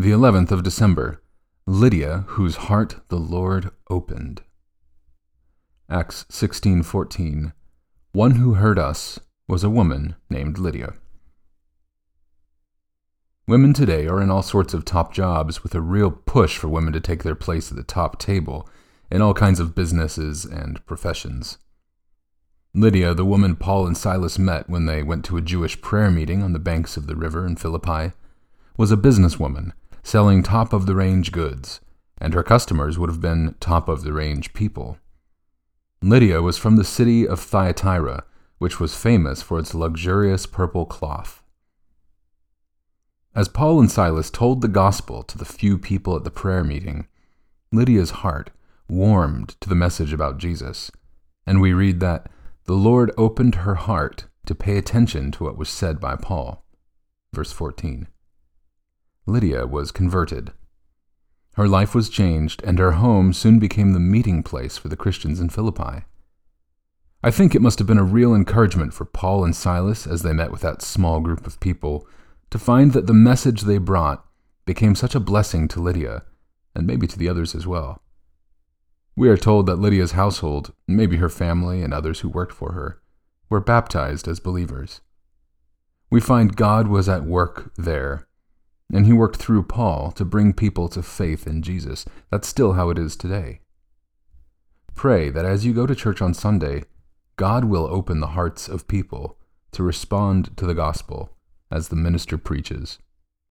The eleventh of December, Lydia, whose heart the Lord opened. Acts 16:14. One who heard us was a woman named Lydia. Women today are in all sorts of top jobs with a real push for women to take their place at the top table in all kinds of businesses and professions. Lydia, the woman Paul and Silas met when they went to a Jewish prayer meeting on the banks of the river in Philippi, was a businesswoman selling top of the range goods, and her customers would have been top of the range people. Lydia was from the city of Thyatira, which was famous for its luxurious purple cloth. As Paul and Silas told the gospel to the few people at the prayer meeting, Lydia's heart warmed to the message about Jesus, and we read that the Lord opened her heart to pay attention to what was said by Paul. Verse 14. Lydia was converted. Her life was changed, and her home soon became the meeting place for the Christians in Philippi. I think it must have been a real encouragement for Paul and Silas as they met with that small group of people to find that the message they brought became such a blessing to Lydia, and maybe to the others as well. We are told that Lydia's household, maybe her family and others who worked for her, were baptized as believers. We find God was at work there, and he worked through Paul to bring people to faith in Jesus. That's still how it is today. Pray that as you go to church on Sunday, God will open the hearts of people to respond to the gospel as the minister preaches.